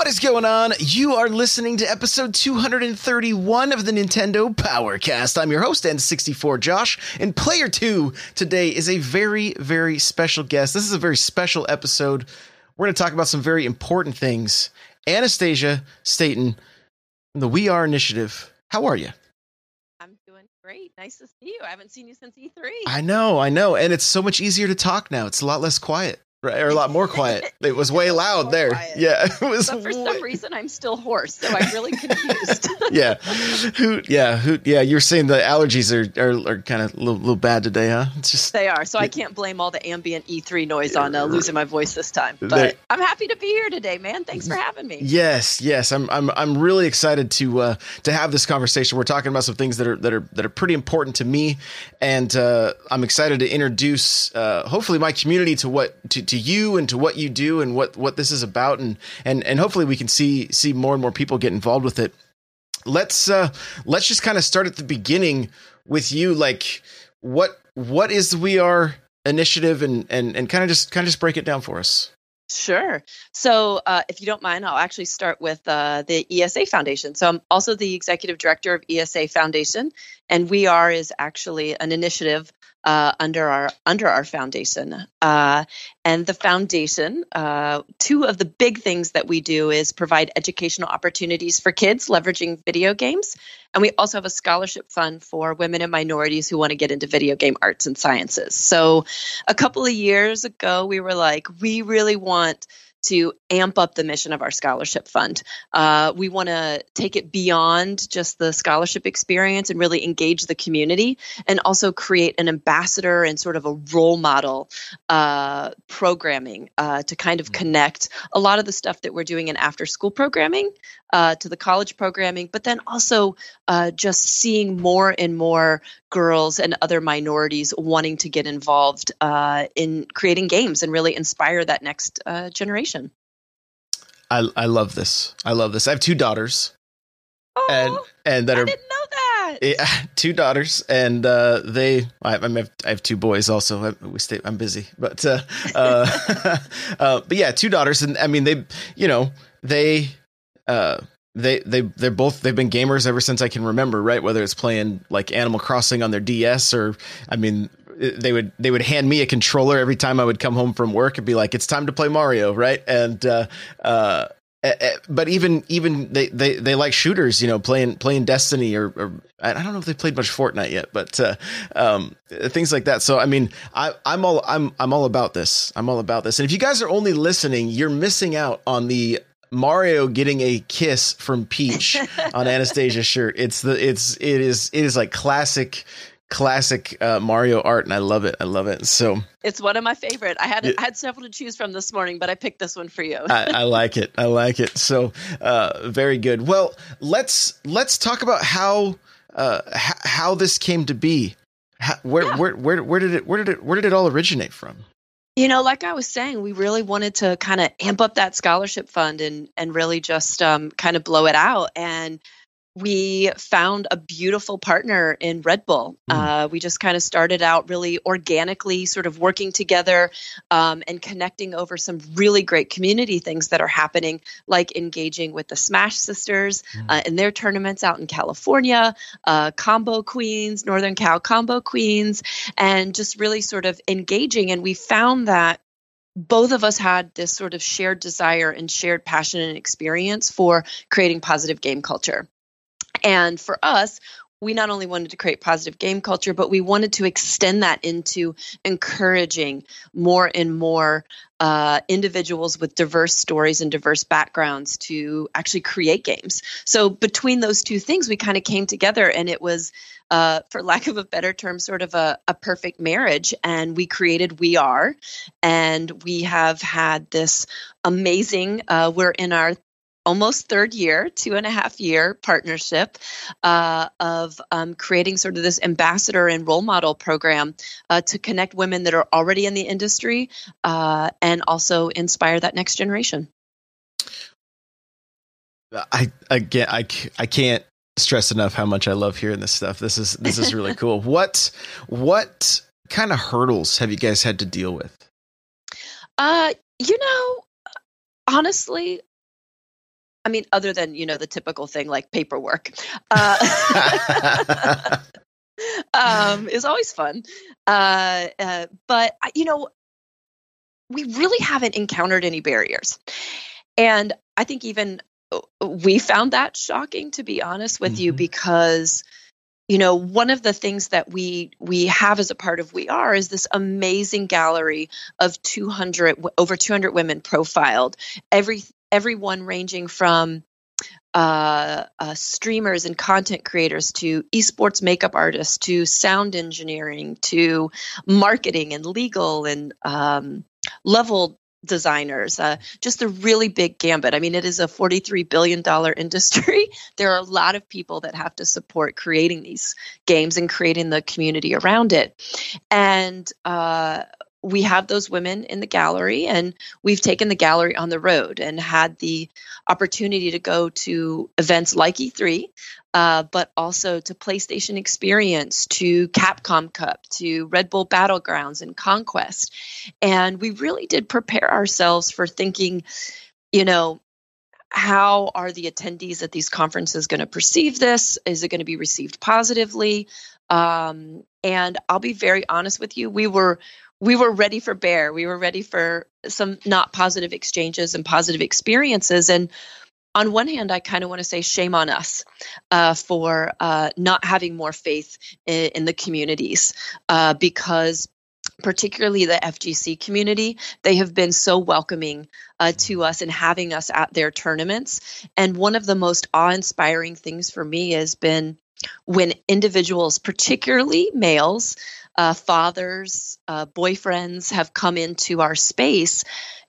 What is going on? You are listening to episode 231 of the Nintendo Powercast. I'm your host, N64 Josh, and player two today is a very, very special guest. This is a very special episode. We're going to talk about some very important things. Anastasia Staten, from the We Are Initiative. How are you? I'm doing great. Nice to see you. I haven't seen you since E3. I know, I know. And it's so much easier to talk now. It's a lot less quiet. Right, or a lot more quiet. It was way loud there. quiet. Yeah, it was. but for some reason, I'm still hoarse, so I'm really confused. yeah, hoot. Yeah, hoot. Yeah, you're saying the allergies are are, are kind of a little, little bad today, huh? It's just they are, so I can't blame all the ambient E3 noise on uh, losing my voice this time. But They- I'm happy to be here today, man. Thanks for having me. yes, yes. I'm I'm I'm really excited to uh, to have this conversation. We're talking about some things that are that are that are pretty important to me, and uh, I'm excited to introduce uh, hopefully my community to what to, to you and to what you do and what what this is about, and and and hopefully we can see see more and more people get involved with it. let's uh let's just kind of start at the beginning with you like what what is we are initiative and and and kind of just kind of just break it down for us Sure. So, uh, if you don't mind, I'll actually start with uh, the ESA Foundation. So, I'm also the executive director of ESA Foundation, and We Are is actually an initiative uh, under our under our foundation. Uh, and the foundation, uh, two of the big things that we do is provide educational opportunities for kids leveraging video games, and we also have a scholarship fund for women and minorities who want to get into video game arts and sciences. So, a couple of years ago, we were like, we really want to amp up the mission of our scholarship fund. Uh, we want to take it beyond just the scholarship experience and really engage the community and also create an ambassador and sort of a role model uh, programming uh, to kind of connect a lot of the stuff that we're doing in after school programming uh, to the college programming, but then also uh, just seeing more and more girls and other minorities wanting to get involved uh, in creating games and really inspire that next uh, generation. i i love this. I love this. I have two daughters. Oh, and and that I are didn't know that. yeah, two daughters. And uh they I, I, have, I have two boys also. I, we stay i'm busy. But uh uh, uh but yeah two daughters. And i mean they you know they uh they they they're both they've been gamers ever since I can remember, right? Whether it's playing like Animal Crossing on their DS or I mean they would they would hand me a controller every time I would come home from work and be like it's time to play Mario, right? And uh uh eh, eh, but even even they, they they like shooters, you know, playing playing Destiny or, or I don't know if they played much Fortnite yet, but uh, um, things like that. So I mean, I, I'm all I'm I'm all about this. I'm all about this. And if you guys are only listening, you're missing out on the Mario getting a kiss from Peach on Anastasia's shirt. It's the it's it is it is like classic classic uh, Mario art, and I love it. I love it. So It's one of my favorite. I had. I had several to choose from this morning, but I picked this one for you. I, I like it. I like it. So uh, very good. Well, let's let's talk about how uh, h- how this came to be. How, where, Yeah. where where where did it where did it where did it all originate from? You know, like I was saying, we really wanted to kind of amp up that scholarship fund and and really just um, kind of blow it out. And we found a beautiful partner in Red Bull. Mm. Uh, we just kind of started out really organically, sort of working together um, and connecting over some really great community things that are happening, like engaging with the Smash Sisters Mm. uh, in their tournaments out in California, uh, Combo Queens, Northern Cal Combo Queens, and just really sort of engaging. And we found that both of us had this sort of shared desire and shared passion and experience for creating positive game culture. And for us, we not only wanted to create positive game culture, but we wanted to extend that into encouraging more and more uh, individuals with diverse stories and diverse backgrounds to actually create games. So between those two things, we kind of came together, and it was, uh, for lack of a better term, sort of a, a perfect marriage. And we created We Are, and we have had this amazing. Uh, we're in our almost third year, two and a half year partnership uh, of um, creating sort of this ambassador and role model program uh, to connect women that are already in the industry uh, and also inspire that next generation. I again, I, I can't stress enough how much I love hearing this stuff. This is this is really cool. What what kind of hurdles have you guys had to deal with? Uh, you know, honestly, I mean, other than you know the typical thing like paperwork, uh, um, is always fun. Uh, uh, but you know, we really haven't encountered any barriers, and I think even uh, we found that shocking, to be honest with mm-hmm. you, because you know one of the things that we we have as a part of we are is this amazing gallery of 200 over 200 women profiled every everyone ranging from uh, uh, streamers and content creators to esports makeup artists to sound engineering to marketing and legal and um, level designers uh, just a really big gambit. I mean it is a 43 billion dollar industry. There are a lot of people that have to support creating these games and creating the community around it. And uh, we have those women in the gallery and we've taken the gallery on the road and had the opportunity to go to events like E3, uh, but also to PlayStation Experience, to Capcom Cup, to Red Bull Battlegrounds and Conquest. And we really did prepare ourselves for thinking, you know, how are the attendees at these conferences going to perceive this? Is it going to be received positively? Um, and I'll be very honest with you, we were we were ready for bear. We were ready for some not positive exchanges and positive experiences. And on one hand, I kind of want to say shame on us uh, for uh, not having more faith in, in the communities uh, because particularly the FGC community, they have been so welcoming uh, to us and having us at their tournaments. And one of the most awe inspiring things for me has been when individuals, particularly males, uh, fathers, uh, boyfriends have come into our space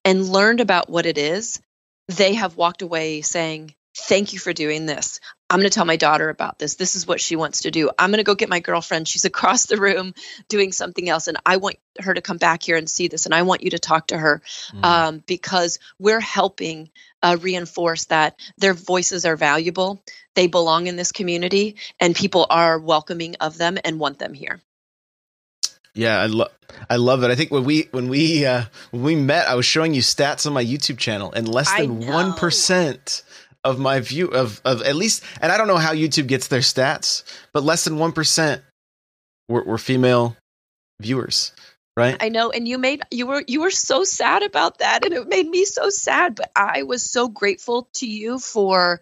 and learned about what it is, they have walked away saying, Thank you for doing this. I'm going to tell my daughter about this. This is what she wants to do. I'm going to go get my girlfriend. She's across the room doing something else. And I want her to come back here and see this. And I want you to talk to her mm. um, because we're helping uh, reinforce that their voices are valuable. They belong in this community and people are welcoming of them and want them here. Yeah, I love I love it. I think when we when we uh when we met, I was showing you stats on my YouTube channel, and less than one percent of my view of of at least, and I don't know how YouTube gets their stats, but less than one percent were, were female viewers. Right. I know, and you made you were you were so sad about that, and it made me so sad. But I was so grateful to you for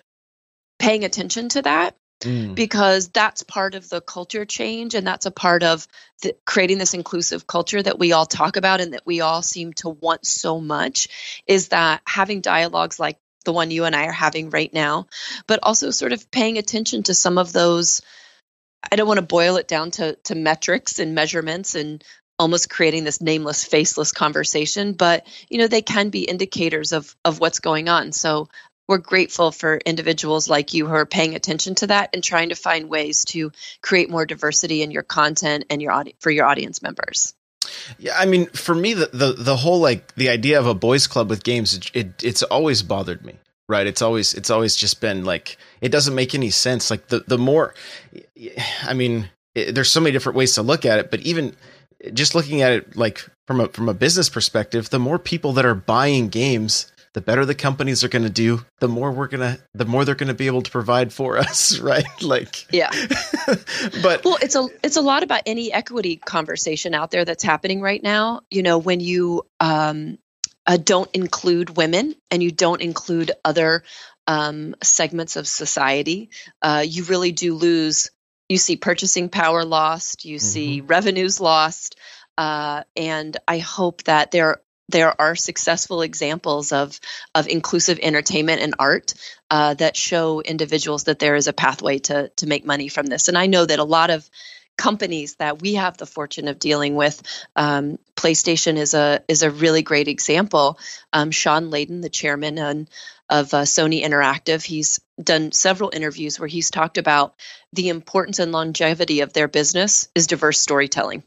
paying attention to that Mm. because that's part of the culture change and that's a part of the, creating this inclusive culture that we all talk about and that we all seem to want so much is that having dialogues like the one you and I are having right now but also sort of paying attention to some of those I don't want to boil it down to to metrics and measurements and almost creating this nameless faceless conversation but you know they can be indicators of of what's going on so we're grateful for individuals like you who are paying attention to that and trying to find ways to create more diversity in your content and your audi- for your audience members. Yeah, I mean, for me, the, the the whole like the idea of a boys' club with games, it, it it's always bothered me. Right? It's always it's always just been like it doesn't make any sense. Like the the more, I mean, it, there's so many different ways to look at it, but even just looking at it like from a from a business perspective, the more people that are buying games the better the companies are going to do, the more we're going to, the more they're going to be able to provide for us, right? Like, yeah. but well, it's a it's a lot about any equity conversation out there that's happening right now. You know, when you um, uh, don't include women and you don't include other um, segments of society, uh, you really do lose you see purchasing power lost, you see revenues lost, uh, and I hope that there there are successful examples of of inclusive entertainment and art uh, that show individuals that there is a pathway to to make money from this. And I know that a lot of companies that we have the fortune of dealing with. Um, PlayStation is a is a really great example. Um, Shawn Layden, the chairman and, of uh, Sony Interactive, he's done several interviews where he's talked about the importance and longevity of their business is diverse storytelling.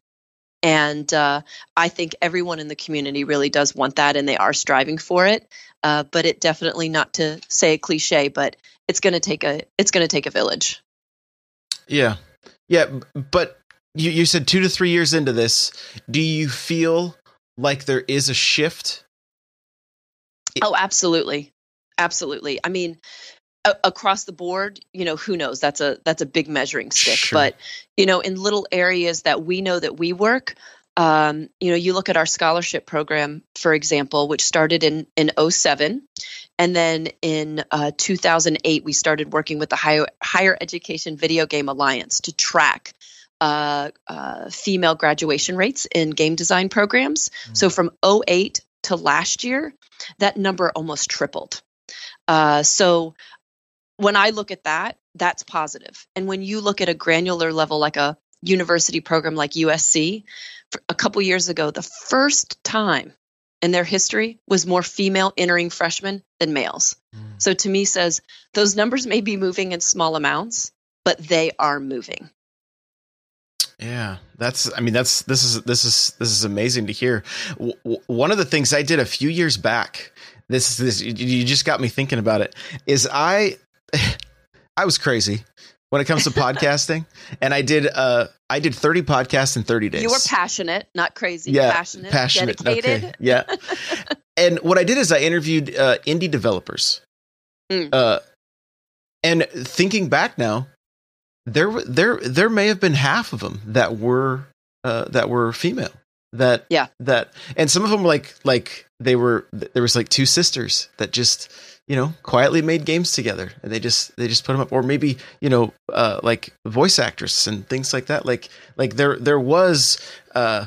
And uh, I think everyone in the community really does want that, and they are striving for it. Uh, but it definitely not to say a cliche, but it's going to take a it's going to take a village. Yeah, yeah, but you, you said two to three years into this. Do you feel like there is a shift? Oh, absolutely, absolutely. I mean, a- across the board, you know, who knows? That's a that's a big measuring stick. Sure. But you know, in little areas that we know that we work, um, you know, you look at our scholarship program, for example, which started in in 07. And then in uh, 2008, we started working with the Higher, Higher Education Video Game Alliance to track uh, uh, female graduation rates in game design programs. Mm. So from 08 to last year, that number almost tripled. Uh, so when I look at that, that's positive. And when you look at a granular level, like a university program like USC, a couple years ago, the first time in their history was more female entering freshmen than males. Mm. So to me says those numbers may be moving in small amounts, but they are moving. Yeah, that's. I mean, that's this is this is this is amazing to hear. W- one of the things I did a few years back. This is this. You just got me thinking about it. Is I, I was crazy when it comes to podcasting, and I did. Uh, I did thirty podcasts in thirty days. You were passionate, not crazy. yeah, passionate, passionate. dedicated. Okay, yeah. and what I did is I interviewed uh, indie developers. Mm. Uh, and thinking back now, there there there may have been half of them that were uh, that were female. That Yeah. that and some of them like like they were there was like two sisters that just you know quietly made games together. And they just they just put them up. Or maybe you know uh like voice actress and things like that. Like like there there was uh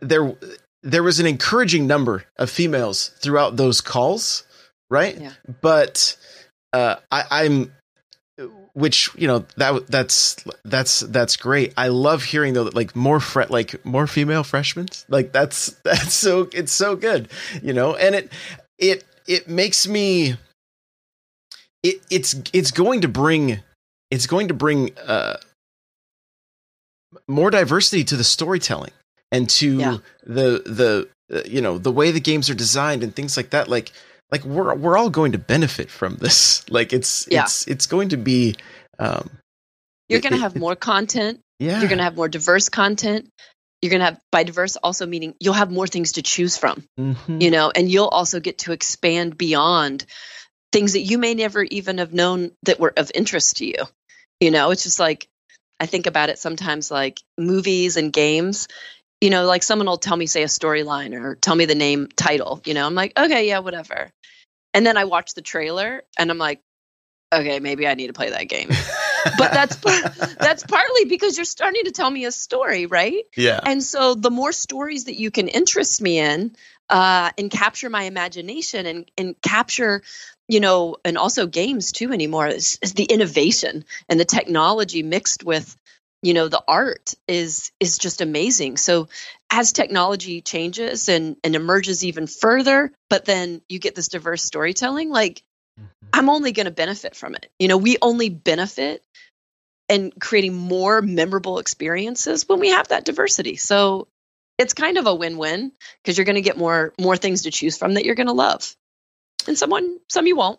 there there was an encouraging number of females throughout those calls right? Yeah. but uh i i'm which you know that that's that's that's great. I love hearing though that like more fre- like more female freshmen. Like that's that's so it's so good you know? And it it it makes me it it's it's going to bring it's going to bring uh more diversity to the storytelling and to Yeah. the the uh, you know the way the games are designed and things like that like like we're we're all going to benefit from this like it's Yeah. it's it's going to be um You're going to have more content. yeah You're going to have more diverse content. You're going to have, by diverse, also meaning you'll have more things to choose from, Mhm. you know, and you'll also get to expand beyond things that you may never even have known that were of interest to you. You know, it's just like, I think about it sometimes like movies and games. You know, like someone will tell me, say, a storyline or tell me the name title. You know, I'm like, okay, yeah, whatever. And then I watch the trailer and I'm like, okay, maybe I need to play that game. but that's that's partly because you're starting to tell me a story, right? yeah And so the more stories that you can interest me in uh, and capture my imagination and and capture, you know, and also games too anymore is, is the innovation and the technology mixed with you know the art is is just amazing so as technology changes and and emerges even further but then you get this diverse storytelling like Mm-hmm. I'm only going to benefit from it. You know, we only benefit and creating more memorable experiences when we have that diversity. So it's kind of a win-win because you're going to get more more things to choose from that you're going to love. And someone some you won't.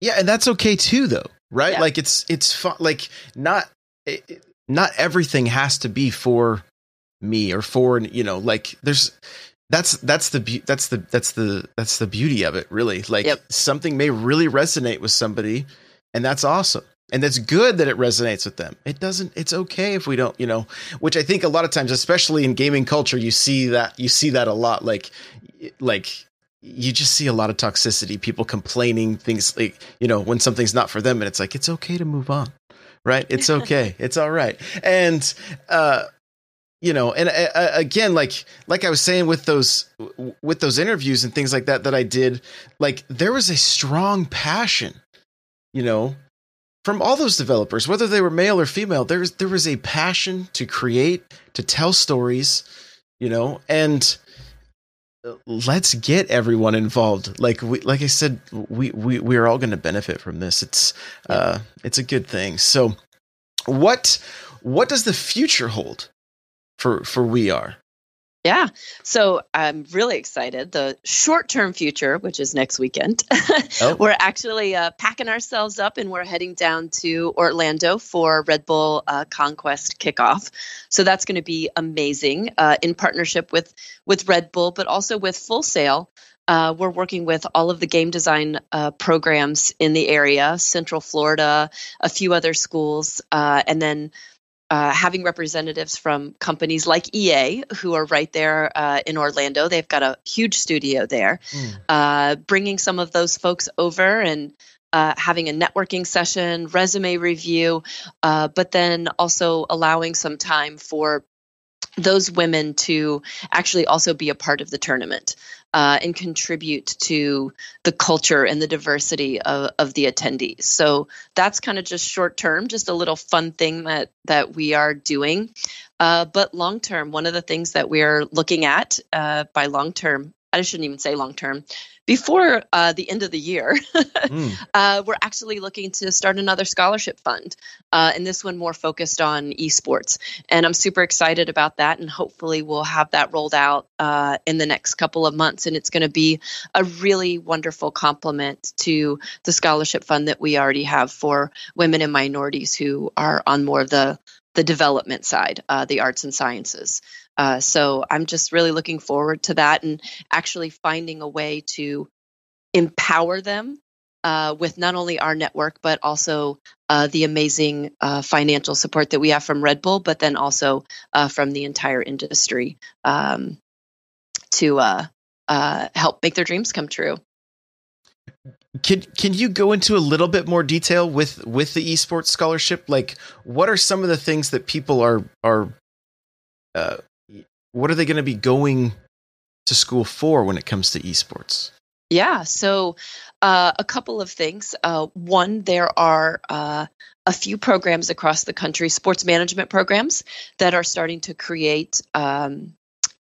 Yeah, and that's okay too, though, right? Yeah. Like it's it's fun. Like not it, it- not everything has to be for me or for you know. Like there's that's that's the beau- that's the that's the that's the beauty of it, really. Like Yep. something may really resonate with somebody, and that's awesome. And that's good that it resonates with them. It doesn't. It's okay if we don't, you know. Which I think a lot of times, especially in gaming culture, you see that you see that a lot. Like, like you just see a lot of toxicity, people complaining things like, you know, when something's not for them and it's like it's okay to move on. right? It's okay. it's all right. And uh you know, and uh, uh, again like like I was saying with those with those interviews and things like that that I did, like there was a strong passion, you know, from all those developers, whether they were male or female, there was there was a passion to create, to tell stories, you know, and let's get everyone involved. Like we, like I said, we we we are all going to benefit from this. It's uh, it's a good thing. So, what what does the future hold for for we are? Yeah. So I'm really excited. The short term future, which is next weekend, oh. we're actually uh, packing ourselves up and we're heading down to Orlando for Red Bull uh, Conquest kickoff. So that's going to be amazing uh, in partnership with, with Red Bull, but also with Full Sail. Uh, we're working with all of the game design uh, programs in the area, Central Florida, a few other schools, uh, and then uh, having representatives from companies like EA, who are right there uh, in Orlando. They've got a huge studio there. Mm. Uh, bringing some of those folks over and uh, having a networking session, resume review, uh, but then also allowing some time for those women to actually also be a part of the tournament uh, and contribute to the culture and the diversity of, of the attendees. So that's kind of just short term, just a little fun thing that that we are doing. Uh, but long term, one of the things that we are looking at uh, by long term, I shouldn't even say long term, before uh, the end of the year, mm. uh, we're actually looking to start another scholarship fund, uh, and this one more focused on esports. And I'm super excited about that, and hopefully we'll have that rolled out uh, in the next couple of months. And it's going to be a really wonderful complement to the scholarship fund that we already have for women and minorities who are on more of the the development side, uh, the arts and sciences. Uh, so I'm just really looking forward to that and actually finding a way to empower them uh, with not only our network, but also uh, the amazing uh, financial support that we have from Red Bull, but then also uh, from the entire industry um, to help make their dreams come true. Can can you go into a little bit more detail with with the esports scholarship? Like, what are some of the things that people are are uh, what are they going to be going to school for when it comes to esports? Yeah, so uh, a couple of things. Uh, one, there are uh, a few programs across the country, sports management programs, that are starting to create um,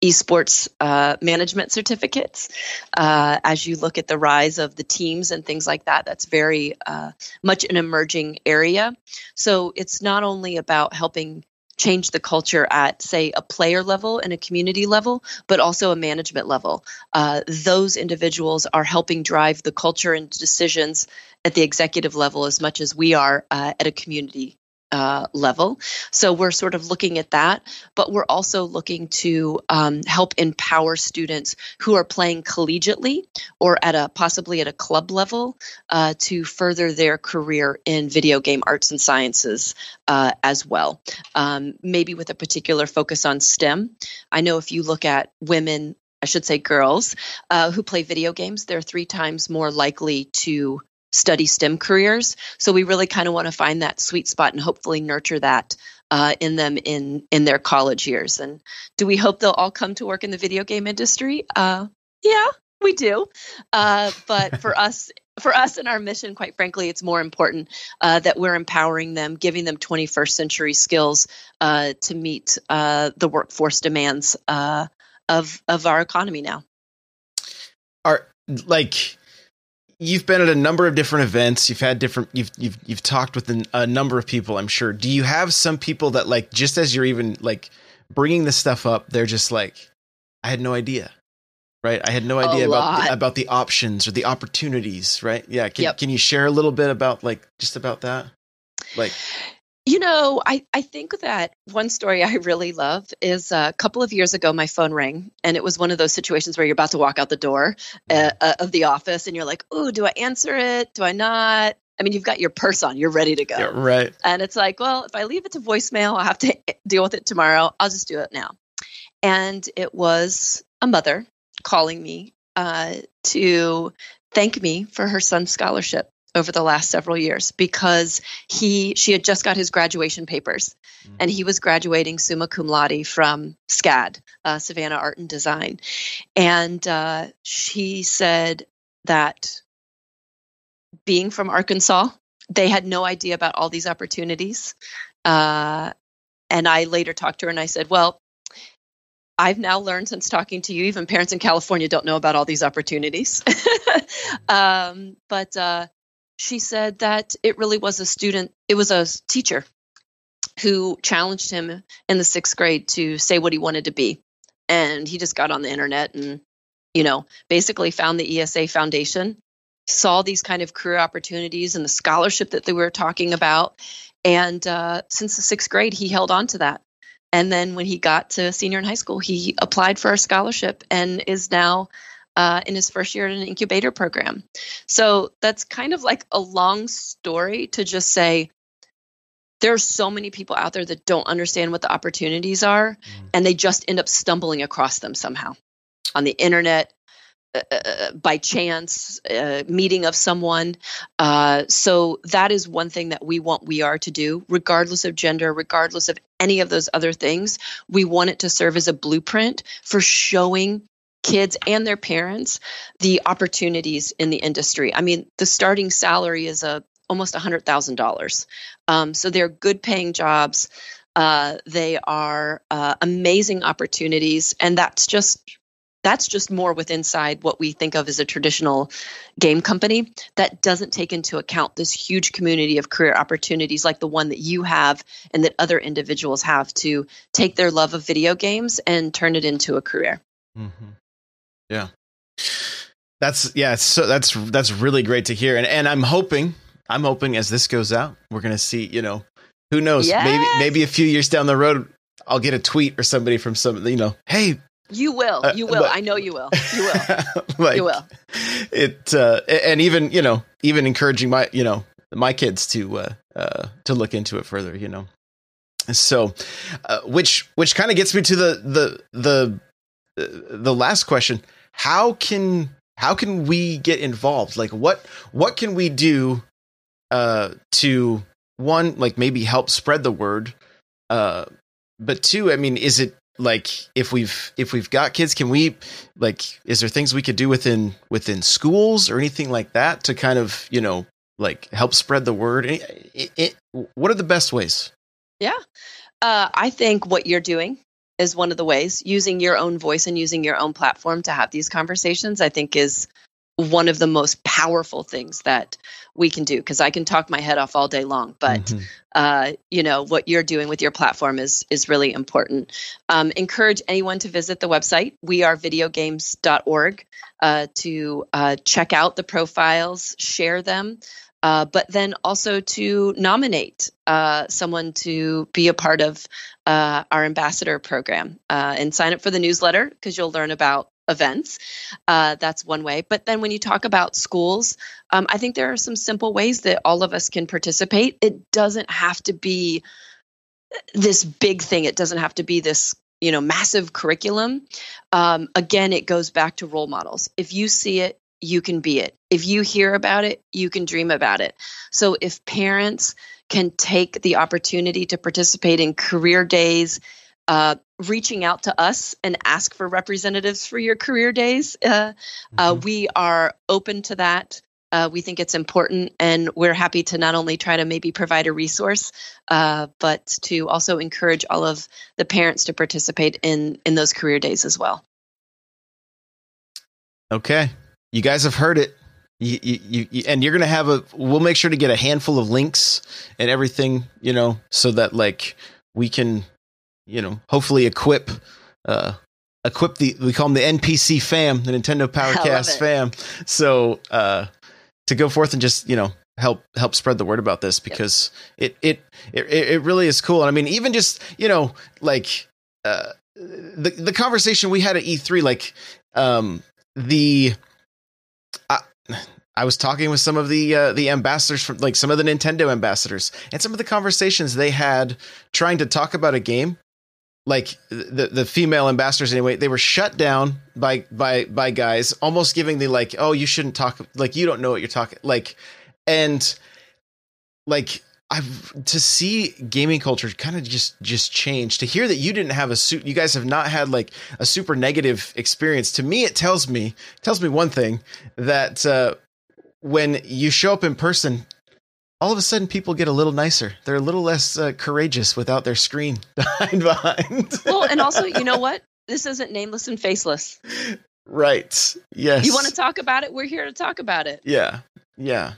esports uh, management certificates. Uh, as you look at the rise of the teams and things like that, that's very uh, much an emerging area. So it's not only about helping change the culture at, say, a player level and a community level, but also a management level. Uh, those individuals are helping drive the culture and decisions at the executive level as much as we are uh, at a community uh, level. So we're sort of looking at that, but we're also looking to um, help empower students who are playing collegiately or at a possibly at a club level uh, to further their career in video game arts and sciences uh, as well. Um, maybe with a particular focus on STEM. I know if you look at women I should say girls uh, who play video games, they're three times more likely to study STEM careers. So we really kind of want to find that sweet spot and hopefully nurture that uh, in them in in their college years. And do we hope they'll all come to work in the video game industry? Uh, yeah, we do. Uh, but for us. For us and our mission, quite frankly, it's more important uh, that we're empowering them, giving them 21st century skills uh, to meet uh, the workforce demands of of our economy now. Are like you've been at a number of different events. You've had different. You've you've you've talked with a number of people. I'm sure. Do you have some people that like just as you're even like bringing this stuff up, they're just like, I had no idea. Right, I had no idea about the, about the options or the opportunities. Right, yeah. Can yep. can you share a little bit about like just about that? Like, you know, I, I think that one story I really love is a couple of years ago, my phone rang, and it was one of those situations where you're about to walk out the door uh, uh, of the office, and you're like, "Oh, do I answer it? Do I not?" I mean, you've got your purse on, you're ready to go, yeah, right? And it's like, well, if I leave it to voicemail, I'll have to deal with it tomorrow. I'll just do it now. And it was a mother calling me uh, to thank me for her son's scholarship over the last several years because he she had just got his graduation papers mm-hmm. and he was graduating summa cum laude from SCAD, uh, Savannah Art and Design. And uh, she said that being from Arkansas, they had no idea about all these opportunities. Uh, and I later talked to her and I said, Well, I've now learned since talking to you, even parents in California don't know about all these opportunities. um, but uh, she said that it really was a student, it was a teacher who challenged him in the sixth grade to say what he wanted to be. And he just got on the internet and, you know, basically found the ESA Foundation, saw these kind of career opportunities and the scholarship that they were talking about. And uh, since the sixth grade, he held on to that. And then when he got to senior in high school, he applied for a scholarship and is now uh, in his first year in an incubator program. So that's kind of like a long story to just say there are so many people out there that don't understand what the opportunities are mm. and they just end up stumbling across them somehow on the internet uh, uh, uh by chance uh, meeting of someone uh, so that is one thing that we want we are to do regardless of gender regardless of any of those other things we want it to serve as a blueprint for showing kids and their parents the opportunities in the industry. I mean, the starting salary is a almost $100,000. Um, so they're good paying jobs. Uh, they are uh, amazing opportunities, and that's just that's just more with inside what we think of as a traditional game company that doesn't take into account this huge community of career opportunities like the one that you have and that other individuals have to take their love of video games and turn it into a career. Mm-hmm. Yeah. That's yeah, so that's that's really great to hear. And and I'm hoping I'm hoping as this goes out, we're gonna see, you know, who knows, yes. maybe maybe a few years down the road, I'll get a tweet or somebody from some, you know, hey, you will, uh, you will. But, I know you will. You will. like, you will. It uh, and even you know, even encouraging my you know my kids to uh, uh to look into it further. You know, so uh, which which kind of gets me to the the the the last question how can how can we get involved? Like what what can we do uh to one like maybe help spread the word uh but two i mean is it like if we've if we've got kids can we like is there things we could do within within schools or anything like that to kind of you know like help spread the word? It, it, what are the best ways? Yeah. Uh, i think what you're doing is one of the ways. Using your own voice and using your own platform to have these conversations i think is one of the most powerful things that we can do because i can talk my head off all day long but mm-hmm. uh, you know what you're doing with your platform is is really important. Um, encourage anyone to visit the website. We are videogames.org uh, to uh, check out the profiles share them uh, but then also to nominate uh, someone to be a part of uh, our ambassador program uh, and sign up for the newsletter because you'll learn about events. Uh, that's one way. But then when you talk about schools, um, I think there are some simple ways that all of us can participate. It doesn't have to be this big thing, it doesn't have to be this you know massive curriculum um, again it goes back to role models if you see it you can be it. If you hear about it, you can dream about it. So if parents can take the opportunity to participate in career days, uh, reaching out to us and ask for representatives for your career days, uh, uh mm-hmm. uh, we are open to that. Uh, we think it's important, and we're happy to not only try to maybe provide a resource, uh, but to also encourage all of the parents to participate in in those career days as well. Okay, you guys have heard it. You, you, you, and you're gonna have a. We'll make sure to get a handful of links and everything, you know, so that like we can, you know, hopefully equip, uh, equip the we call them the NPC fam, the Nintendo Powercast fam. So uh, to go forth and just you know help help spread the word about this because yep. it, it it it really is cool. And I mean, even just you know like uh, the the conversation we had at E3, like um the I was talking with some of the uh, the ambassadors from like some of the Nintendo ambassadors and some of the conversations they had trying to talk about a game like the the female ambassadors anyway they were shut down by by by guys almost giving the like oh you shouldn't talk like you don't know what you're talking like and like I've to see gaming culture kind of just just change. To hear that you didn't have a suit, you guys have not had like a super negative experience. To me, it tells me tells me one thing that uh, when you show up in person, all of a sudden people get a little nicer. They're a little less uh, courageous without their screen behind behind. well, and also, you know what? This isn't nameless and faceless. Right. Yes. You want to talk about it? We're here to talk about it. Yeah. Yeah.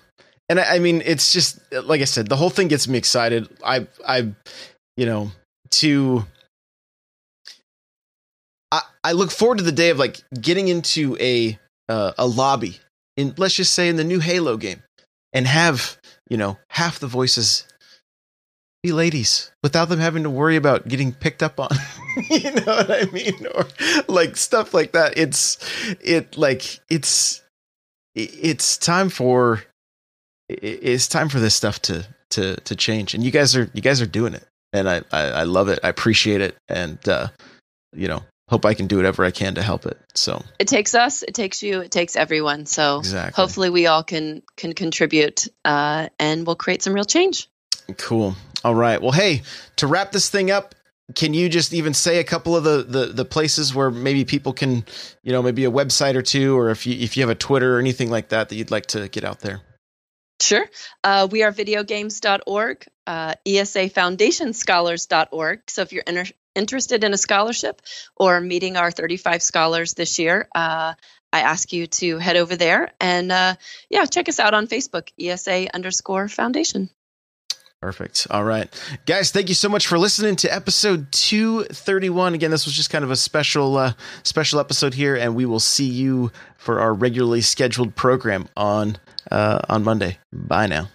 And I, I mean, it's just like I said, the whole thing gets me excited. I, I, you know, to. I, I look forward to the day of like getting into a uh, a lobby in let's just say in the new Halo game and have you know half the voices be ladies without them having to worry about getting picked up on you know what i mean? Or like stuff like that. It's it like it's it's time for it's time for this stuff to to to change. And you guys are you guys are doing it. And i i, I love it. I appreciate it. And uh you know hope i can do whatever i can to help it so it takes us it takes you it takes everyone so exactly. hopefully we all can can contribute uh and we'll create some real change Cool. All right. Well, hey, to wrap this thing up, can you just even say a couple of the, the, the places where maybe people can, you know, maybe a website or two, or if you if you have a Twitter or anything like that that you'd like to get out there? Sure. Uh, we are videogames.org, uh, ESAFoundationScholars.org. So if you're inter- interested in a scholarship or meeting our 35 scholars this year, uh, I ask you to head over there and uh, yeah, check us out on Facebook, ESA underscore foundation. Perfect. All right. Guys, thank you so much for listening to episode 231. Again, this was just kind of a special uh, special episode here and we will see you for our regularly scheduled program on uh, on Monday. Bye now.